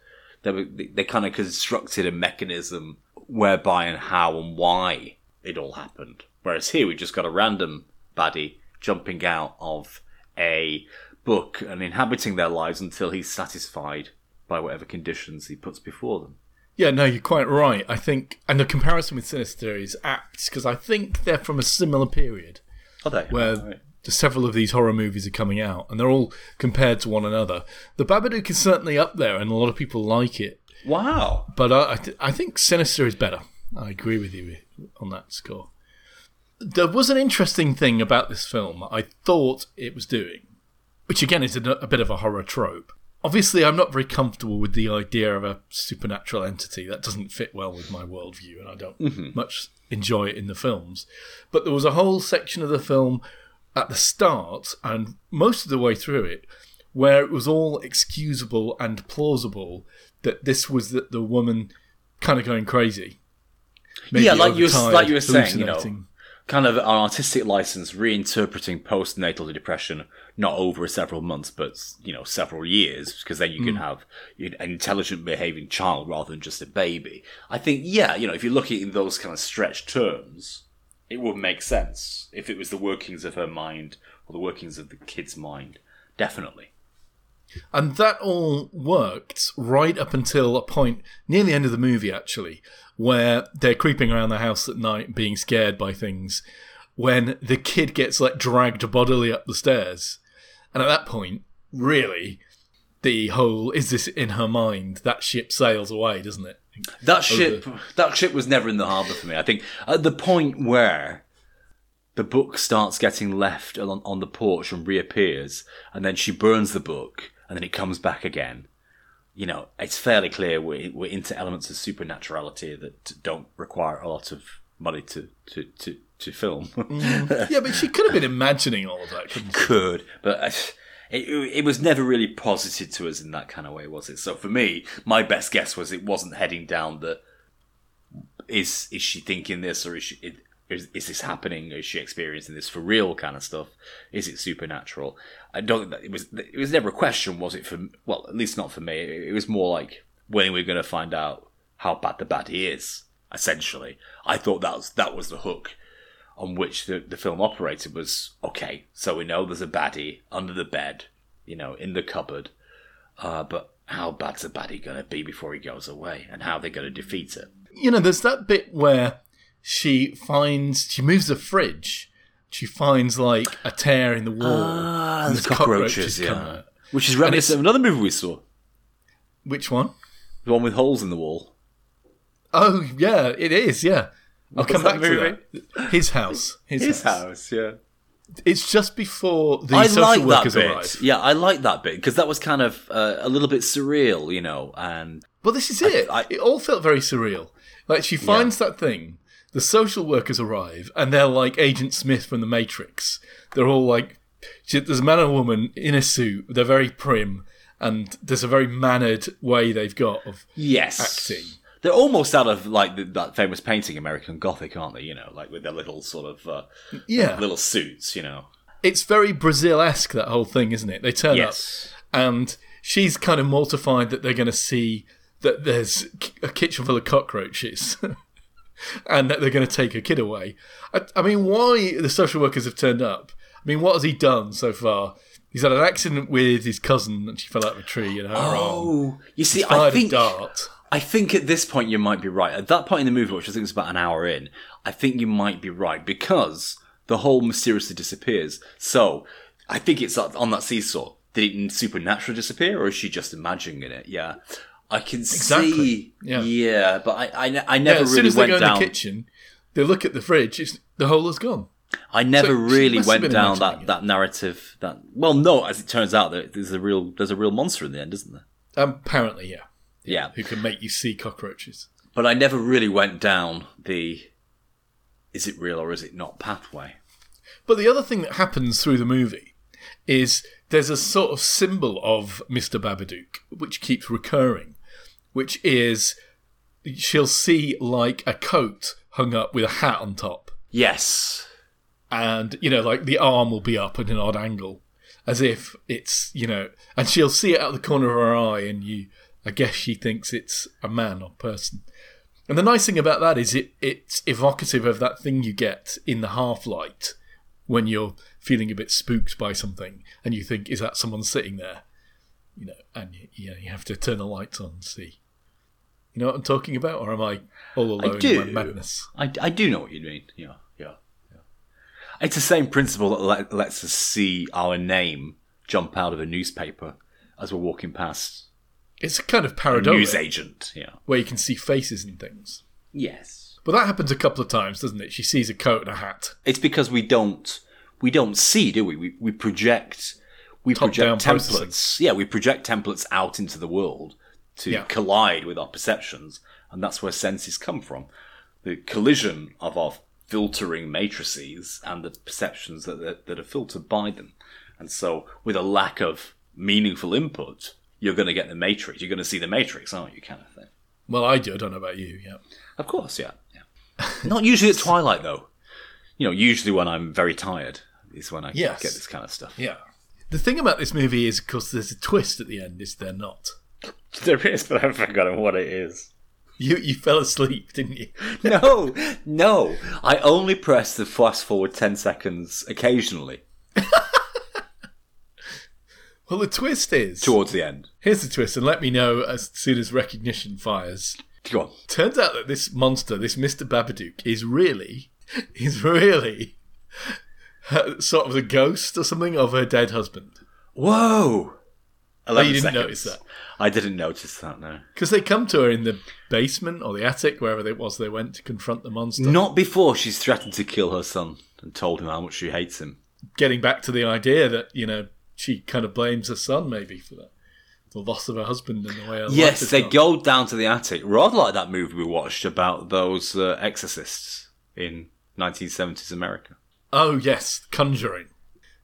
they were, they, they kind of constructed a mechanism whereby and how and why it all happened. Whereas here we just got a random baddie jumping out of a book and inhabiting their lives until he's satisfied by whatever conditions he puts before them. Yeah, no, you're quite right. I think, and the comparison with Sinister is apt because I think they're from a similar period Are they? where Right. several of these horror movies are coming out, and they're all compared to one another. The Babadook is certainly up there, and a lot of people like it. Wow. But I, I, th- I think Sinister is better. I agree with you on that score. There was an interesting thing about this film I thought it was doing, which again is a, a bit of a horror trope. Obviously, I'm not very comfortable with the idea of a supernatural entity. That doesn't fit well with my worldview, and I don't mm-hmm. much enjoy it in the films. But there was a whole section of the film at the start and most of the way through it where it was all excusable and plausible that this was the, the woman kind of going crazy. Yeah, like you were- like you were saying, you know. Kind of an artistic license reinterpreting postnatal depression not over several months but you know several years because then you can hmm. have an intelligent behaving child rather than just a baby. I think yeah you know if you look at it in those kind of stretched terms it would make sense if it was the workings of her mind or the workings of the kid's mind. Definitely And that all worked right up until a point near the end of the movie, actually, where they're creeping around the house at night, being scared by things. When the kid gets like dragged bodily up the stairs, and at that point, really, the whole is this in her mind? That ship sails away, doesn't it? That ship, that ship was never in the harbour for me. I think at the point where the book starts getting left on, on the porch and reappears, and then she burns the book, and then it comes back again. You know, it's fairly clear we're, we're into elements of supernaturality that don't require a lot of money to to to, to film. Yeah, but she could have been imagining all of that, couldn't she? Could, but. uh, It, it was never really posited to us in that kind of way, was it? So for me, my best guess was it wasn't heading down the is is she thinking this or is she is, is this happening? Is she experiencing this for real kind of stuff? Is it supernatural? I don't it was. It was never a question, was it? For well, at least not for me. It, was more like when are we're going to find out how bad the baddie is. Essentially, I thought that was that was the hook on which the, the film operated was okay. So we know there's a baddie under the bed, you know, in the cupboard. Uh, but how bad's the baddie going to be before he goes away, and how they're going to defeat it? you know, there's that bit where she finds she moves the fridge. She finds like a tear in the wall. Ah, and there's cockroaches, come yeah. out. Which is reminiscent of another movie we saw, Which one? the one with holes in the wall. Oh yeah, it is. Yeah, I'll was come that back to movie? that. His house. His, house. yeah. It's just before the I social like that workers bit. arrive. Yeah, I like that bit because that was kind of uh, a little bit surreal, you know. And Well, this is it. I- it all felt very surreal. Like she finds that thing. The social workers arrive, and they're like Agent Smith from the Matrix. They're all like, there's a man and a woman in a suit. They're very prim, and there's a very mannered way they've got of yes, acting. They're almost out of like the, that famous painting, American Gothic, aren't they? You know, like with their little sort of uh, Yeah, little suits. You know, it's very Brazil esque that whole thing, isn't it? They turn Yes. up and she's kind of mortified that they're going to see that there's a kitchen full of cockroaches. And that they're going to take her kid away. I, I mean, why the social workers have turned up? I mean, what has he done so far? He's had an accident with his cousin, and she fell out of a tree, and her arm. Oh, you see, I think a dart. I think at this point you might be right. At that point in the movie, which I think is about an hour in, I think you might be right because the whole mysteriously disappears. So I think it's on that seesaw. Did it supernaturally disappear, or is she just imagining it? Yeah, I can Exactly. see. Yeah. Yeah, but I, I, I Yeah, never as soon really as they went go in down. the kitchen, they look at the fridge. It's, the hole is gone. I never So really went down that, it. that narrative. That well, no, as it turns out, there- there's a real there's a real monster in the end, isn't there? Apparently, yeah. Yeah, Who can make you see cockroaches? but I never really went down the is it real or is it not pathway. But the other thing that happens through the movie is there's a sort of symbol of Mr. Babadook which keeps recurring, which is she'll see like a coat hung up with a hat on top. Yes, and you know like the arm will be up at an odd angle as if it's you know and she'll see it out of the corner of her eye and you i guess she thinks it's a man or person. And the nice thing about that is it it's evocative of that thing you get in the half light when you're feeling a bit spooked by something and you think is that someone sitting there? You know and you, you, know, you have to turn the lights on and see you know what i'm talking about or am i all alone do. in my madness I, I do know what you mean. Yeah, yeah, yeah. It's the same principle that let, lets us see our name jump out of a newspaper as we're walking past it's a kind of paradox. news agent. Yeah. where you can see faces and things Yes. But that happens a couple of times, doesn't it? She sees a coat and a hat. It's because we don't we don't see, do we? We we project we Top-down project processing. templates. Yeah, we project templates out into the world to Yeah. collide with our perceptions, and that's where senses come from. The collision of our filtering matrices and the perceptions that that, that are filtered by them. And so, with a lack of meaningful input, you're going to get the matrix. You're going to see the matrix, aren't you? Kind of thing. Well, I do. I don't know about you. Yeah. Of course, yeah. yeah. Not usually at twilight, though. You know, usually when I'm very tired is when I Yes. get this kind of stuff. Yeah. The thing about this movie is, of course, there's a twist at the end. Is there not? There is, but I've forgotten what it is. You you fell asleep, didn't you? No, no. I only press the fast forward 10 seconds occasionally Well, the twist is towards the end. here's the twist, and let me know as soon as recognition fires. Go on. Turns out that this monster, this Mister Babadook, is really is really her- sort of the ghost or something of her dead husband. Whoa! 11 Oh, you didn't seconds. notice that? I didn't notice that, no. Because they come to her in the basement or the attic, wherever it was they went to confront the monster. Not before she's threatened to kill her son and told him how much she hates him. getting back to the idea that you know she kind of blames her son maybe for that the loss of her husband and the way her Yes, they gone. go down to the attic, rather like that movie we watched about those uh, exorcists in 1970s America. Oh yes, Conjuring.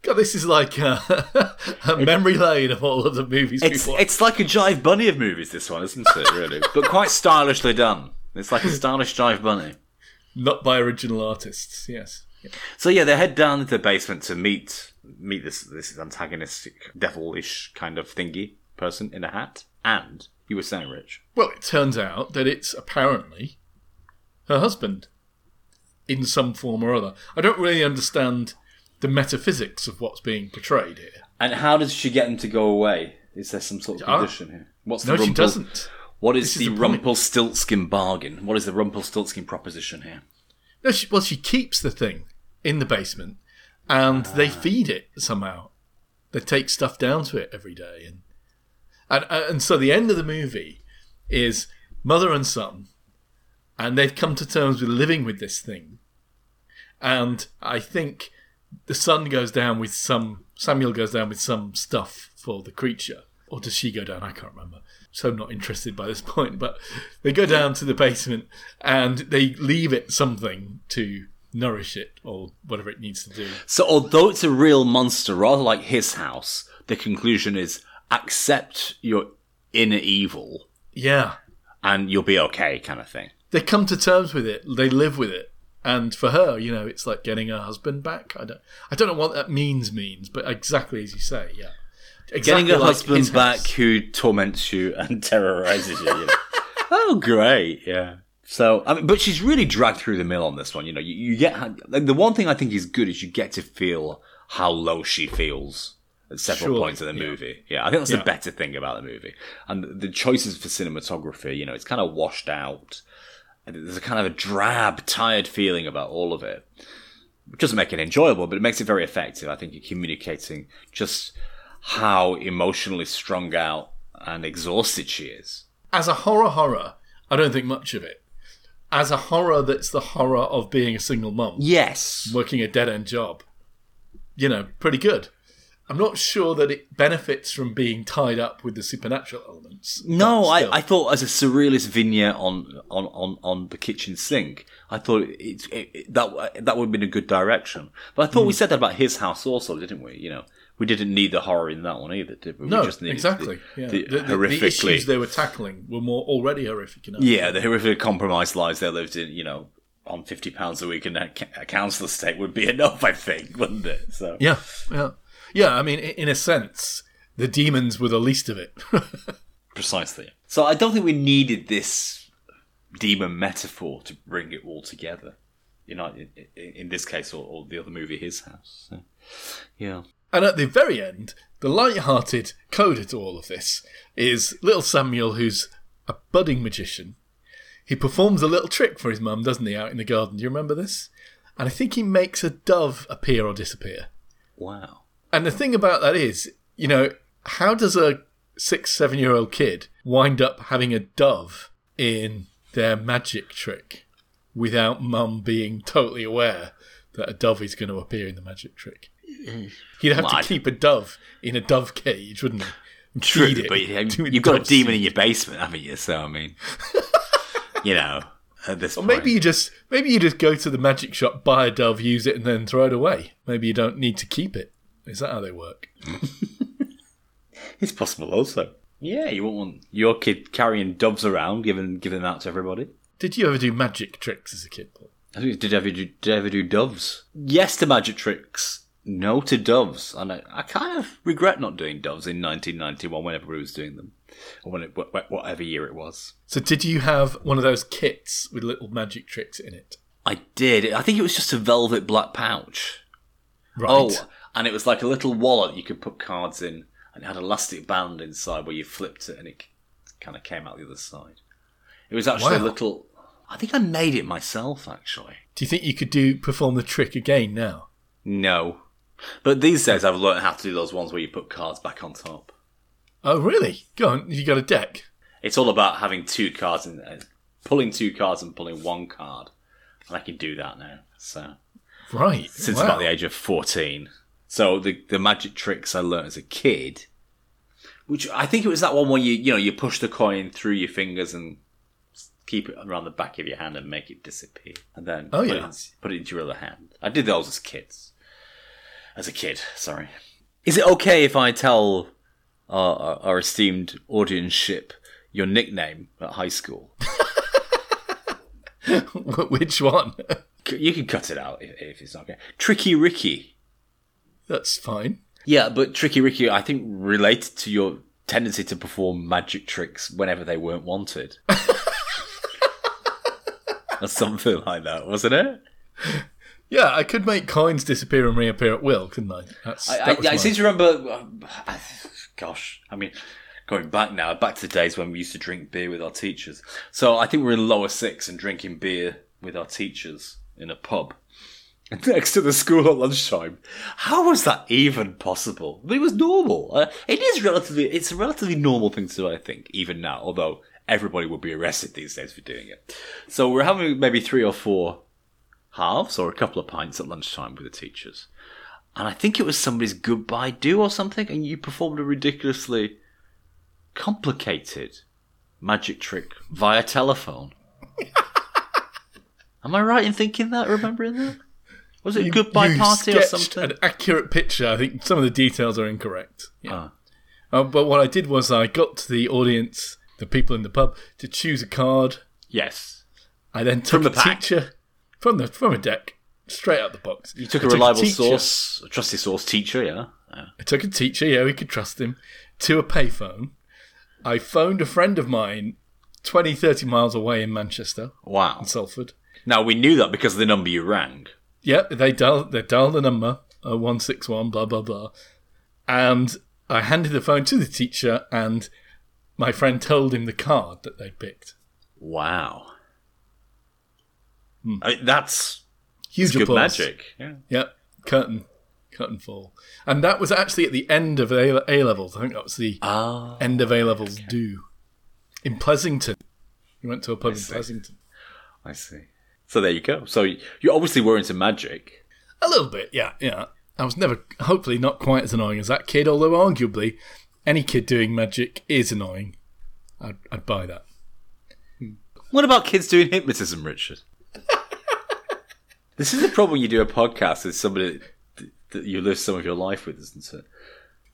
God, this is like a, a memory lane of all of the movies It's it's like a Jive Bunny of movies, this one, isn't it? Really, but quite stylishly done. It's like a stylish Jive Bunny. Not by original artists. Yes. So yeah, they head down into the basement to meet meet this this antagonistic, devilish kind of thingy person in a hat. And you were saying, Rich, Well, it turns out that it's apparently her husband in some form or other. I don't really understand the metaphysics of what's being portrayed here. and how does she get him to go away? Is there some sort of Ah. condition here? What's No, the she doesn't. What is the the. Rumpelstiltskin bargain? What is the Rumpelstiltskin proposition here? No, she, well, she keeps the thing in the basement, and they feed it somehow. They take stuff down to it every day, and and and so the end of the movie is mother and son, and they've come to terms with living with this thing. And I think the son goes down with some Samuel goes down with some stuff for the creature, or does she go down? I can't remember. So I'm not interested by this point, but they go down to the basement and they leave it something to nourish it or whatever it needs to do. So, although it's a real monster, rather like his house, the conclusion is accept your inner evil Yeah, and you'll be okay, kind of thing. they come to terms with it. They live with it. And for her, you know, it's like getting her husband back. I don't, I don't know what that means. Means, but exactly as you say, yeah. Exactly Getting a like husband back house. who torments you and terrorizes you. you know. oh, great, yeah. So, I mean, but she's really dragged through the mill on this one. You know, you, you get like, the one thing I think is good is you get to feel how low she feels at several Surely, points in the yeah. movie. Yeah, I think that's Yeah. the better thing about the movie. And the choices for cinematography, you know, it's kind of washed out. There's a kind of a drab, tired feeling about all of it. It doesn't make it enjoyable, but it makes it very effective. I think you're communicating just how emotionally strung out and exhausted she is. as a horror horror, I don't think much of it. As a horror that's the horror of being a single mum, Yes. working a dead end job, you know, pretty good. I'm not sure that it benefits from being tied up with the supernatural elements. No, I. I thought as a surrealist vignette on, on, on, on the kitchen sink, I thought it, it, it, that that would have been a good direction. But I thought Hmm. we said that about his house also, didn't we? You know, we didn't need the horror in that one either, did we? no, we just needed exactly. The, yeah. the, The, the- the issues they were tackling were more already horrific enough. yeah, the horrific compromised lives they lived in. You know, on fifty pounds a week in a, a council estate would be enough, I think, wouldn't it? So yeah, yeah, yeah. I mean, in a sense, the demons were the least of it. Precisely. So I don't think we needed this demon metaphor to bring it all together. You know, in, in, in this case, or, or the other movie, His House. So, yeah. And at the very end, the light-hearted coda to all of this is little Samuel, who's a budding magician. He performs a little trick for his mum, doesn't he, out in the garden? Do you remember this? And I think he makes a dove appear or disappear. Wow. And the thing about that is, you know, how does a six, seven year old kid wind up having a dove in their magic trick without mum being totally aware that a dove is going to appear in the magic trick? He'd have Well, to keep a dove in a dove cage, wouldn't he? True, it but you you've got a demon seed. in your basement, haven't you? So, I mean, you know, at this Or point. maybe you just maybe you just go to the magic shop, buy a dove, use it, and then throw it away. Maybe you don't need to keep it. Is that how they work? It's possible also. Yeah, you won't want your kid carrying doves around, giving giving them out to everybody. Did you ever do magic tricks as a kid, Paul? I think did ever do did ever do doves? Yes to magic tricks. No to doves, and I, I kind of regret not doing doves in 1991 whenever we was doing them, or when it, wh- wh- whatever year it was. So did you have one of those kits with little magic tricks in it? I did. I think it was just a velvet black pouch. Right. Oh, and it was like a little wallet you could put cards in, and it had an elastic band inside where you flipped it and it kind of came out the other side. It was actually a little. I think I made it myself, actually. Do you think you could do perform the trick again now? No. But these days I've learned how to do those ones where you put cards back on top. Oh, really? Go on. You got a deck? It's all about having two cards and uh, pulling two cards and pulling one card. And I can do that now. So Right. since wow. about the age of 14. So the the magic tricks I learned as a kid, which I think it was that one where you you know you push the coin through your fingers and keep it around the back of your hand and make it disappear, and then Oh, put, yeah. it, put it into your other hand. I did those as kids. As a kid, sorry. Is it okay if I tell our, our, our esteemed audience ship your nickname at high school? Which one? You can cut it out if, if it's not okay. Tricky Ricky. That's fine. Yeah, but Tricky Ricky, I think, related to your tendency to perform magic tricks whenever they weren't wanted. or something like that, wasn't it? Yeah, I could make coins disappear and reappear at will, couldn't I? That's, I, I, was I seem to remember. uh, Gosh, I mean, going back now, back to the days when we used to drink beer with our teachers. So I think we we're in lower six and drinking beer with our teachers in a pub next to the school at lunchtime. How was that even possible? But it was normal. Uh, it is relatively. It's a relatively normal thing to do, I think, even now. Although everybody would be arrested these days for doing it. So we're having maybe three or four halves or a couple of pints at lunchtime with the teachers. And I think it was somebody's goodbye do or something, and you performed a ridiculously complicated magic trick via telephone. Am I right in thinking that, remembering that? Was it a goodbye You party or something? An accurate picture. I think some of the details are incorrect. Yeah. Ah. Uh, but what I did was I got the audience, the people in the pub, to choose a card. Yes. I then took the a pack. teacher from the from a deck, straight out the box. You took I a reliable teacher- source, a trusty source teacher, yeah. yeah. I took a teacher, yeah, we could trust him, to a payphone. I phoned a friend of mine 20, 30 miles away in Manchester, Wow. in Salford. Now we knew that because of the number you rang. Yep, they dial they dialed the number uh, one six one blah blah blah, and I handed the phone to the teacher, and my friend told him the card that they picked. Wow. I mean, that's Huge good applause. magic. Yeah. Yep, curtain, curtain fall, and that was actually at the end of A A levels. I think that was the Ah. end of A levels due in Pleasington. We went to a pub in see. Pleasington. I see. So there you go. So you obviously were into magic. A little bit, yeah, yeah. I was never, hopefully, not quite as annoying as that kid. Although arguably, any kid doing magic is annoying. I'd, I'd buy that. What about kids doing hypnotism, Richard? this is the problem when you do a podcast with somebody that- you live some of your life with, isn't it?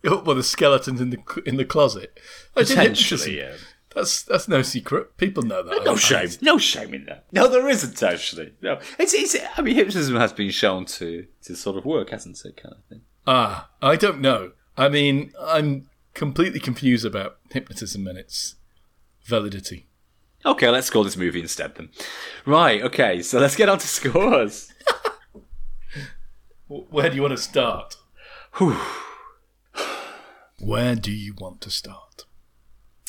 Oh, well, the skeletons in the in the closet. Oh, I did. Potentially, yeah. That's that's no secret. People know that. No shame. No shame in that. No, there isn't actually. No, it's it's. I mean, hypnotism has been shown to to sort of work, hasn't it? Kind of thing. Ah, I don't know. I mean, I'm completely confused about hypnotism and its validity. Okay, let's call this movie instead then. Right. Okay, so let's get on to scores. Where do you want to start? Where do you want to start?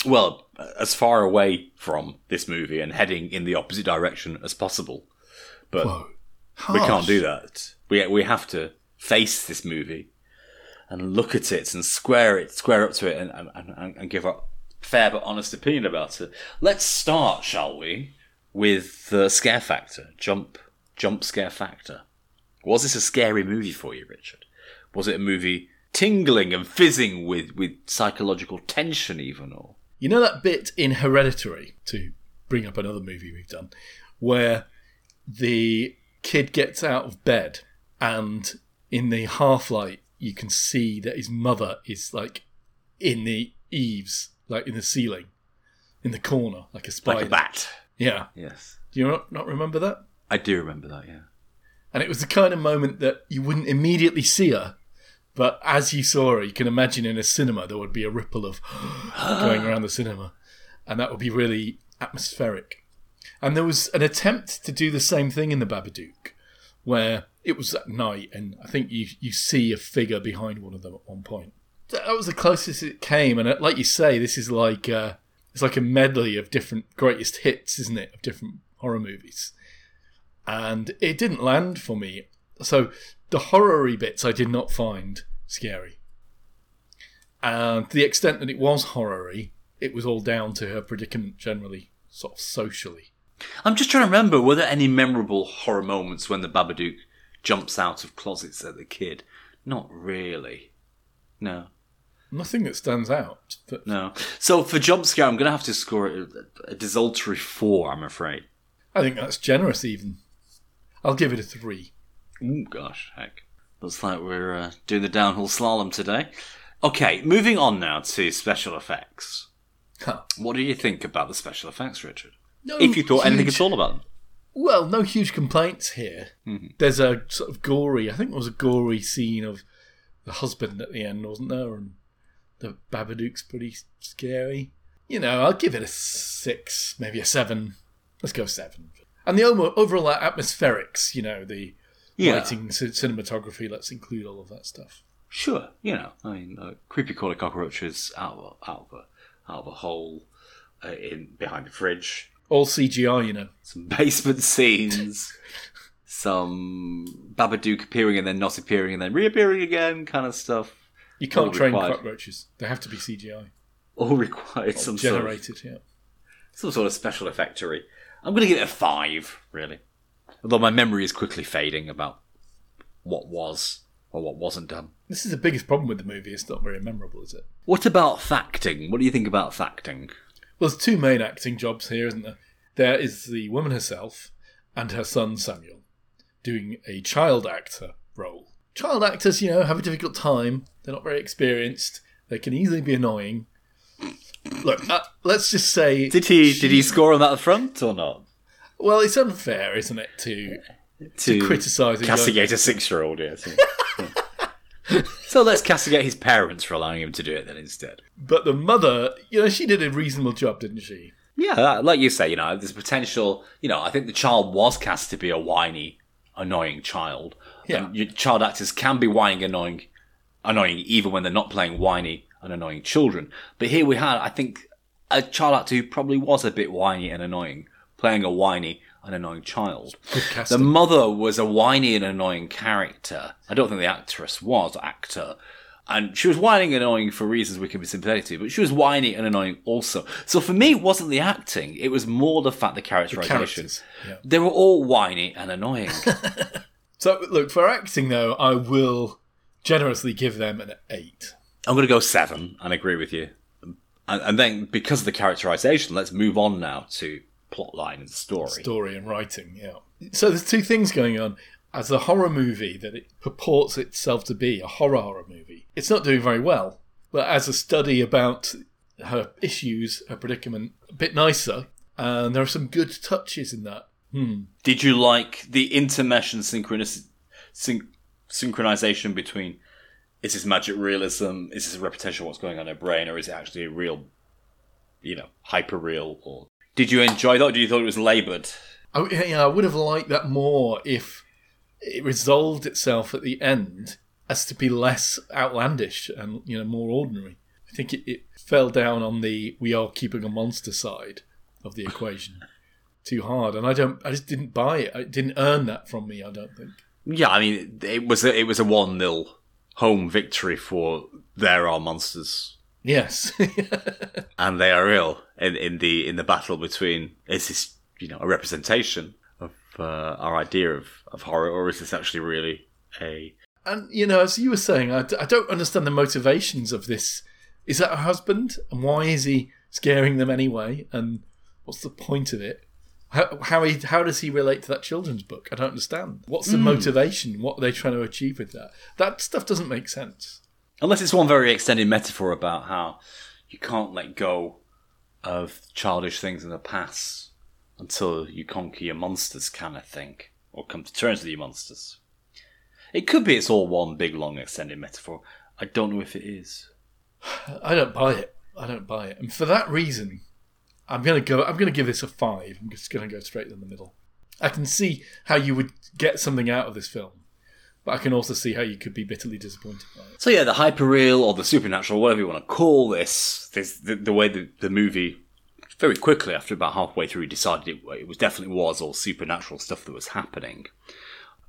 Well, as far away from this movie and heading in the opposite direction as possible, but Whoa. we can't do that. We we have to face this movie and look at it and square it, square up to it, and and, and, and give a fair but honest opinion about it. Let's start, shall we, with the scare factor, jump jump scare factor. Was this a scary movie for you, Richard? Was it a movie tingling and fizzing with with psychological tension, even or? You know that bit in Hereditary, to bring up another movie we've done, where the kid gets out of bed and in the half light you can see that his mother is like in the eaves, like in the ceiling, in the corner, like a spider. Like a bat. Yeah. Yes. Do you not, not remember that? I do remember that, yeah. And it was the kind of moment that you wouldn't immediately see her, but as you saw her, you can imagine in a cinema there would be a ripple of going around the cinema, and that would be really atmospheric. And there was an attempt to do the same thing in the Babadook, where it was at night, and I think you you see a figure behind one of them at one point. That was the closest it came, and uh, like you say, this is like uh, it's like a medley of different greatest hits, isn't it, of different horror movies and it didn't land for me. So the horror bits I did not find scary. And to the extent that it was horror-y, it was all down to her predicament generally, sort of socially. I'm just trying to remember, were there any memorable horror moments when the Babadook jumps out of closets at the kid? Not really. No. Nothing that stands out. But No. So for jump scare, I'm going to have to score it a, a desultory four, I'm afraid. I think that's generous even. I'll give it a three. Ooh, gosh, heck. Looks like we're uh, doing the downhill slalom today. Okay, moving on now to special effects. Huh. What do you think about the special effects, Richard? No If you thought anything huge- at all about them. Well, no huge complaints here. There's a sort of gory, I think it was a gory scene of the husband at the end, wasn't there? And the Babadook's pretty scary. You know, I'll give it a six, maybe a seven. Let's go seven. And the overall atmospherics, you know, the Yeah. lighting, c- cinematography, let's include all of that stuff. Sure, you know, I mean, uh, creepy crawly cockroaches out of a, out of a, out of a hole uh, in behind the fridge. All CGI, you know. Some basement scenes. some Babadook appearing and then not appearing and then reappearing again, kind of stuff. You can't All train required. cockroaches. They have to be CGI. All required some sort, of, Generated, yeah. some sort of special effectory. I'm going to give it a five, really. Although my memory is quickly fading about what was or what wasn't done. This is the biggest problem with the movie. It's not very memorable, is it? What about facting? What do you think about facting? Well, there's two main acting jobs here, isn't there? There is the woman herself and her son Samuel doing a child actor role. Child actors, you know, have a difficult time. They're not very experienced. They can easily be annoying. Look, uh, let's just say Did he did he score on that front or not? Well, it's unfair, isn't it, to to, criticise a castigate a six-year-old. Yes. So let's castigate his parents for allowing him to do it then instead. But the mother, you know, she did a reasonable job, didn't she? Yeah, like you say, you know, there's potential. You know, I think the child was cast to be a whiny, annoying child. Yeah. Child actors can be whining, annoying, annoying, even when they're not playing whiny and annoying children. But here we had, I think, a child actor who probably was a bit whiny and annoying, playing a whiny and annoying child. The mother was a whiny and annoying character. I don't think the actress was actor. And she was whining and annoying for reasons we can be sympathetic to, but she was whiny and annoying also. So for me, it wasn't the acting, it was more the fact the characterization. characters, yeah. They were all whiny and annoying. So, look, for acting, though, I will generously give them an 8. I'm going to go seven and agree with you. And, and then, because of the characterization, let's move on now to plotline and story. Story and writing, yeah. So, there's two things going on. As a horror movie that it purports itself to be, a horror horror movie, it's not doing very well. But as a study about her issues, her predicament, a bit nicer. And there are some good touches in that. Hmm. Did you like the intermesh and synchronis- syn- synchronization between is this magic realism, is this a repetition of what's going on in her brain, or is it actually a real, you know, hyper real? Or did you enjoy that, or did you thought it was laboured? I, yeah, I would have liked that more if it resolved itself at the end as to be less outlandish and you know more ordinary. I think it, it fell down on the we are keeping a monster side of the equation too hard, and I don't. I just didn't buy it. It didn't earn that from me. I don't think. Yeah, I mean, it was a, it was a one 0 home victory for there are monsters Yes, and they are real in, in the in the battle between is this you know a representation of uh, our idea of, of horror or is this actually really a and you know, as you were saying, I, d- I don't understand the motivations of this. Is that her husband, and why is he scaring them anyway? And what's the point of it? How how, he, how does he relate to that children's book? I don't understand. What's the motivation? What are they trying to achieve with that? That stuff doesn't make sense. Unless it's one very extended metaphor about how you can't let go of childish things in the past until you conquer your monsters, kind of thing, or come to terms with your monsters. It could be it's all one big long extended metaphor. I don't know if it is. I don't buy it. I don't buy it. And for that reason, I'm gonna go. I'm gonna give this a five. I'm just gonna go straight in the middle. I can see how you would get something out of this film, but I can also see how you could be bitterly disappointed by it. So yeah, the hyperreal or the supernatural, whatever you want to call this, this the, the way the, the movie very quickly after about halfway through decided it, it was definitely was all supernatural stuff that was happening.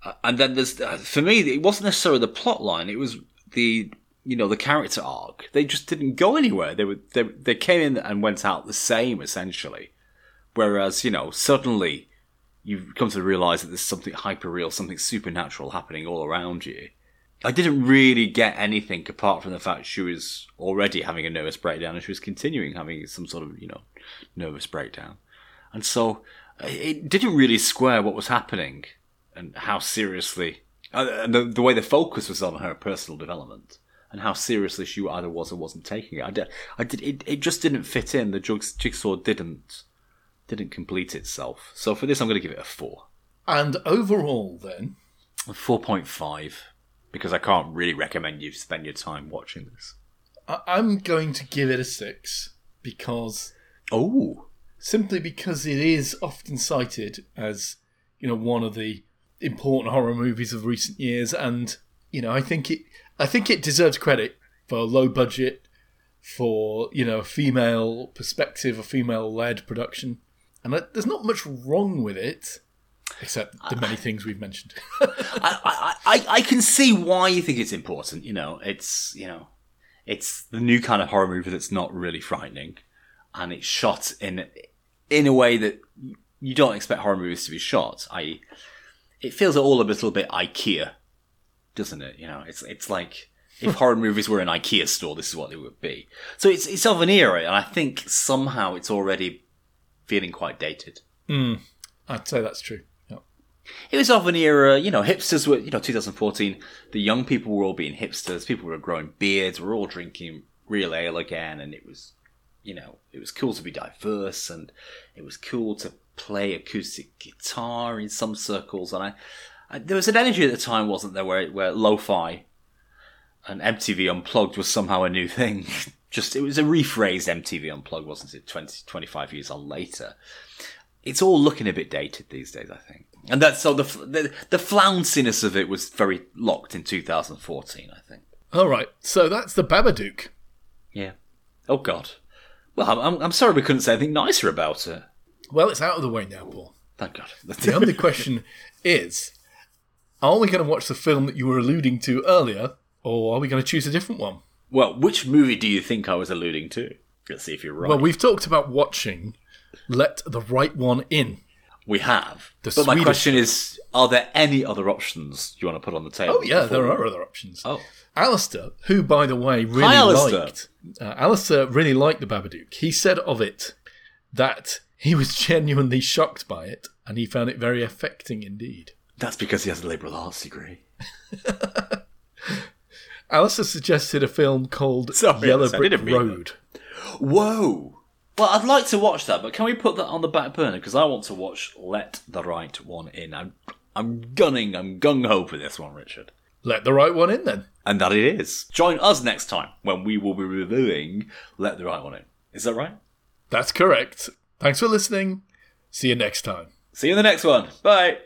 Uh, and then there's uh, for me, it wasn't necessarily the plot line; it was the you know the character arc. They just didn't go anywhere. They were they, they came in and went out the same essentially. Whereas you know suddenly you come to realize that there's something hyperreal, something supernatural happening all around you. I didn't really get anything apart from the fact she was already having a nervous breakdown and she was continuing having some sort of, you know, nervous breakdown. And so it didn't really square what was happening and how seriously, uh, and the, the way the focus was on her personal development and how seriously she either was or wasn't taking it. I did, I did it, it just didn't fit in. The jigsaw didn't, didn't complete itself. So for this, I'm going to give it a four. And overall, then, 4.5 because I can't really recommend you spend your time watching this. I- I'm going to give it a six because Oh, simply because it is often cited as you know one of the important horror movies of recent years, and you know I think it I think it deserves credit for a low budget, for you know a female perspective, a female led production, and that- there's not much wrong with it, except the many things we've mentioned. I, I, I, I can see why you think it's important. You know, it's you know, it's the new kind of horror movie that's not really frightening, and it's shot in in a way that you don't expect horror movies to be shot. I, it feels all a little bit IKEA, doesn't it? You know, it's it's like if horror movies were an IKEA store, this is what they would be. So it's it's of an era, and I think somehow it's already feeling quite dated. Hmm. I'd say that's true. It was of an era, you know, hipsters were, you know, 2014, the young people were all being hipsters, people were growing beards, we're all drinking real ale again, and it was, you know, it was cool to be diverse, and it was cool to play acoustic guitar in some circles, and I, I there was an energy at the time, wasn't there, where where lo-fi and MTV Unplugged was somehow a new thing. Just it was a rephrased MTV Unplugged, wasn't it? 20, 25 years on later. It's all looking a bit dated these days, I think. And that's so the the, the flounciness of it was very locked in 2014, I think. All right, so that's the Babadook. Yeah. Oh God. Well, I'm, I'm, I'm sorry we couldn't say anything nicer about it. Well, it's out of the way now, Paul. Thank God. The only question is are we going to watch the film that you were alluding to earlier, or are we going to choose a different one? Well, which movie do you think I was alluding to? Let's see if you're right. Well, we've talked about watching Let the Right One In. We have. The but my question is, are there any other options you want to put on the table? Oh, yeah, there are other options. Oh. Alistair, who, by the way, really Hi, Alistair. liked. Uh, Alistair really liked the Babadook. He said of it that he was genuinely shocked by it, and he found it very affecting indeed. That's because he has a liberal arts degree. Alistair suggested a film called Sorry, Yellow Alistair, I Brick Road. Whoa! Well, I'd like to watch that, but can we put that on the back burner? Because I want to watch Let the Right One In. I'm, I'm gunning, I'm gung ho for this one, Richard. Let the right one in then. And that it is. Join us next time when we will be reviewing Let the Right One In. Is that right? That's correct. Thanks for listening. See you next time. See you in the next one. Bye.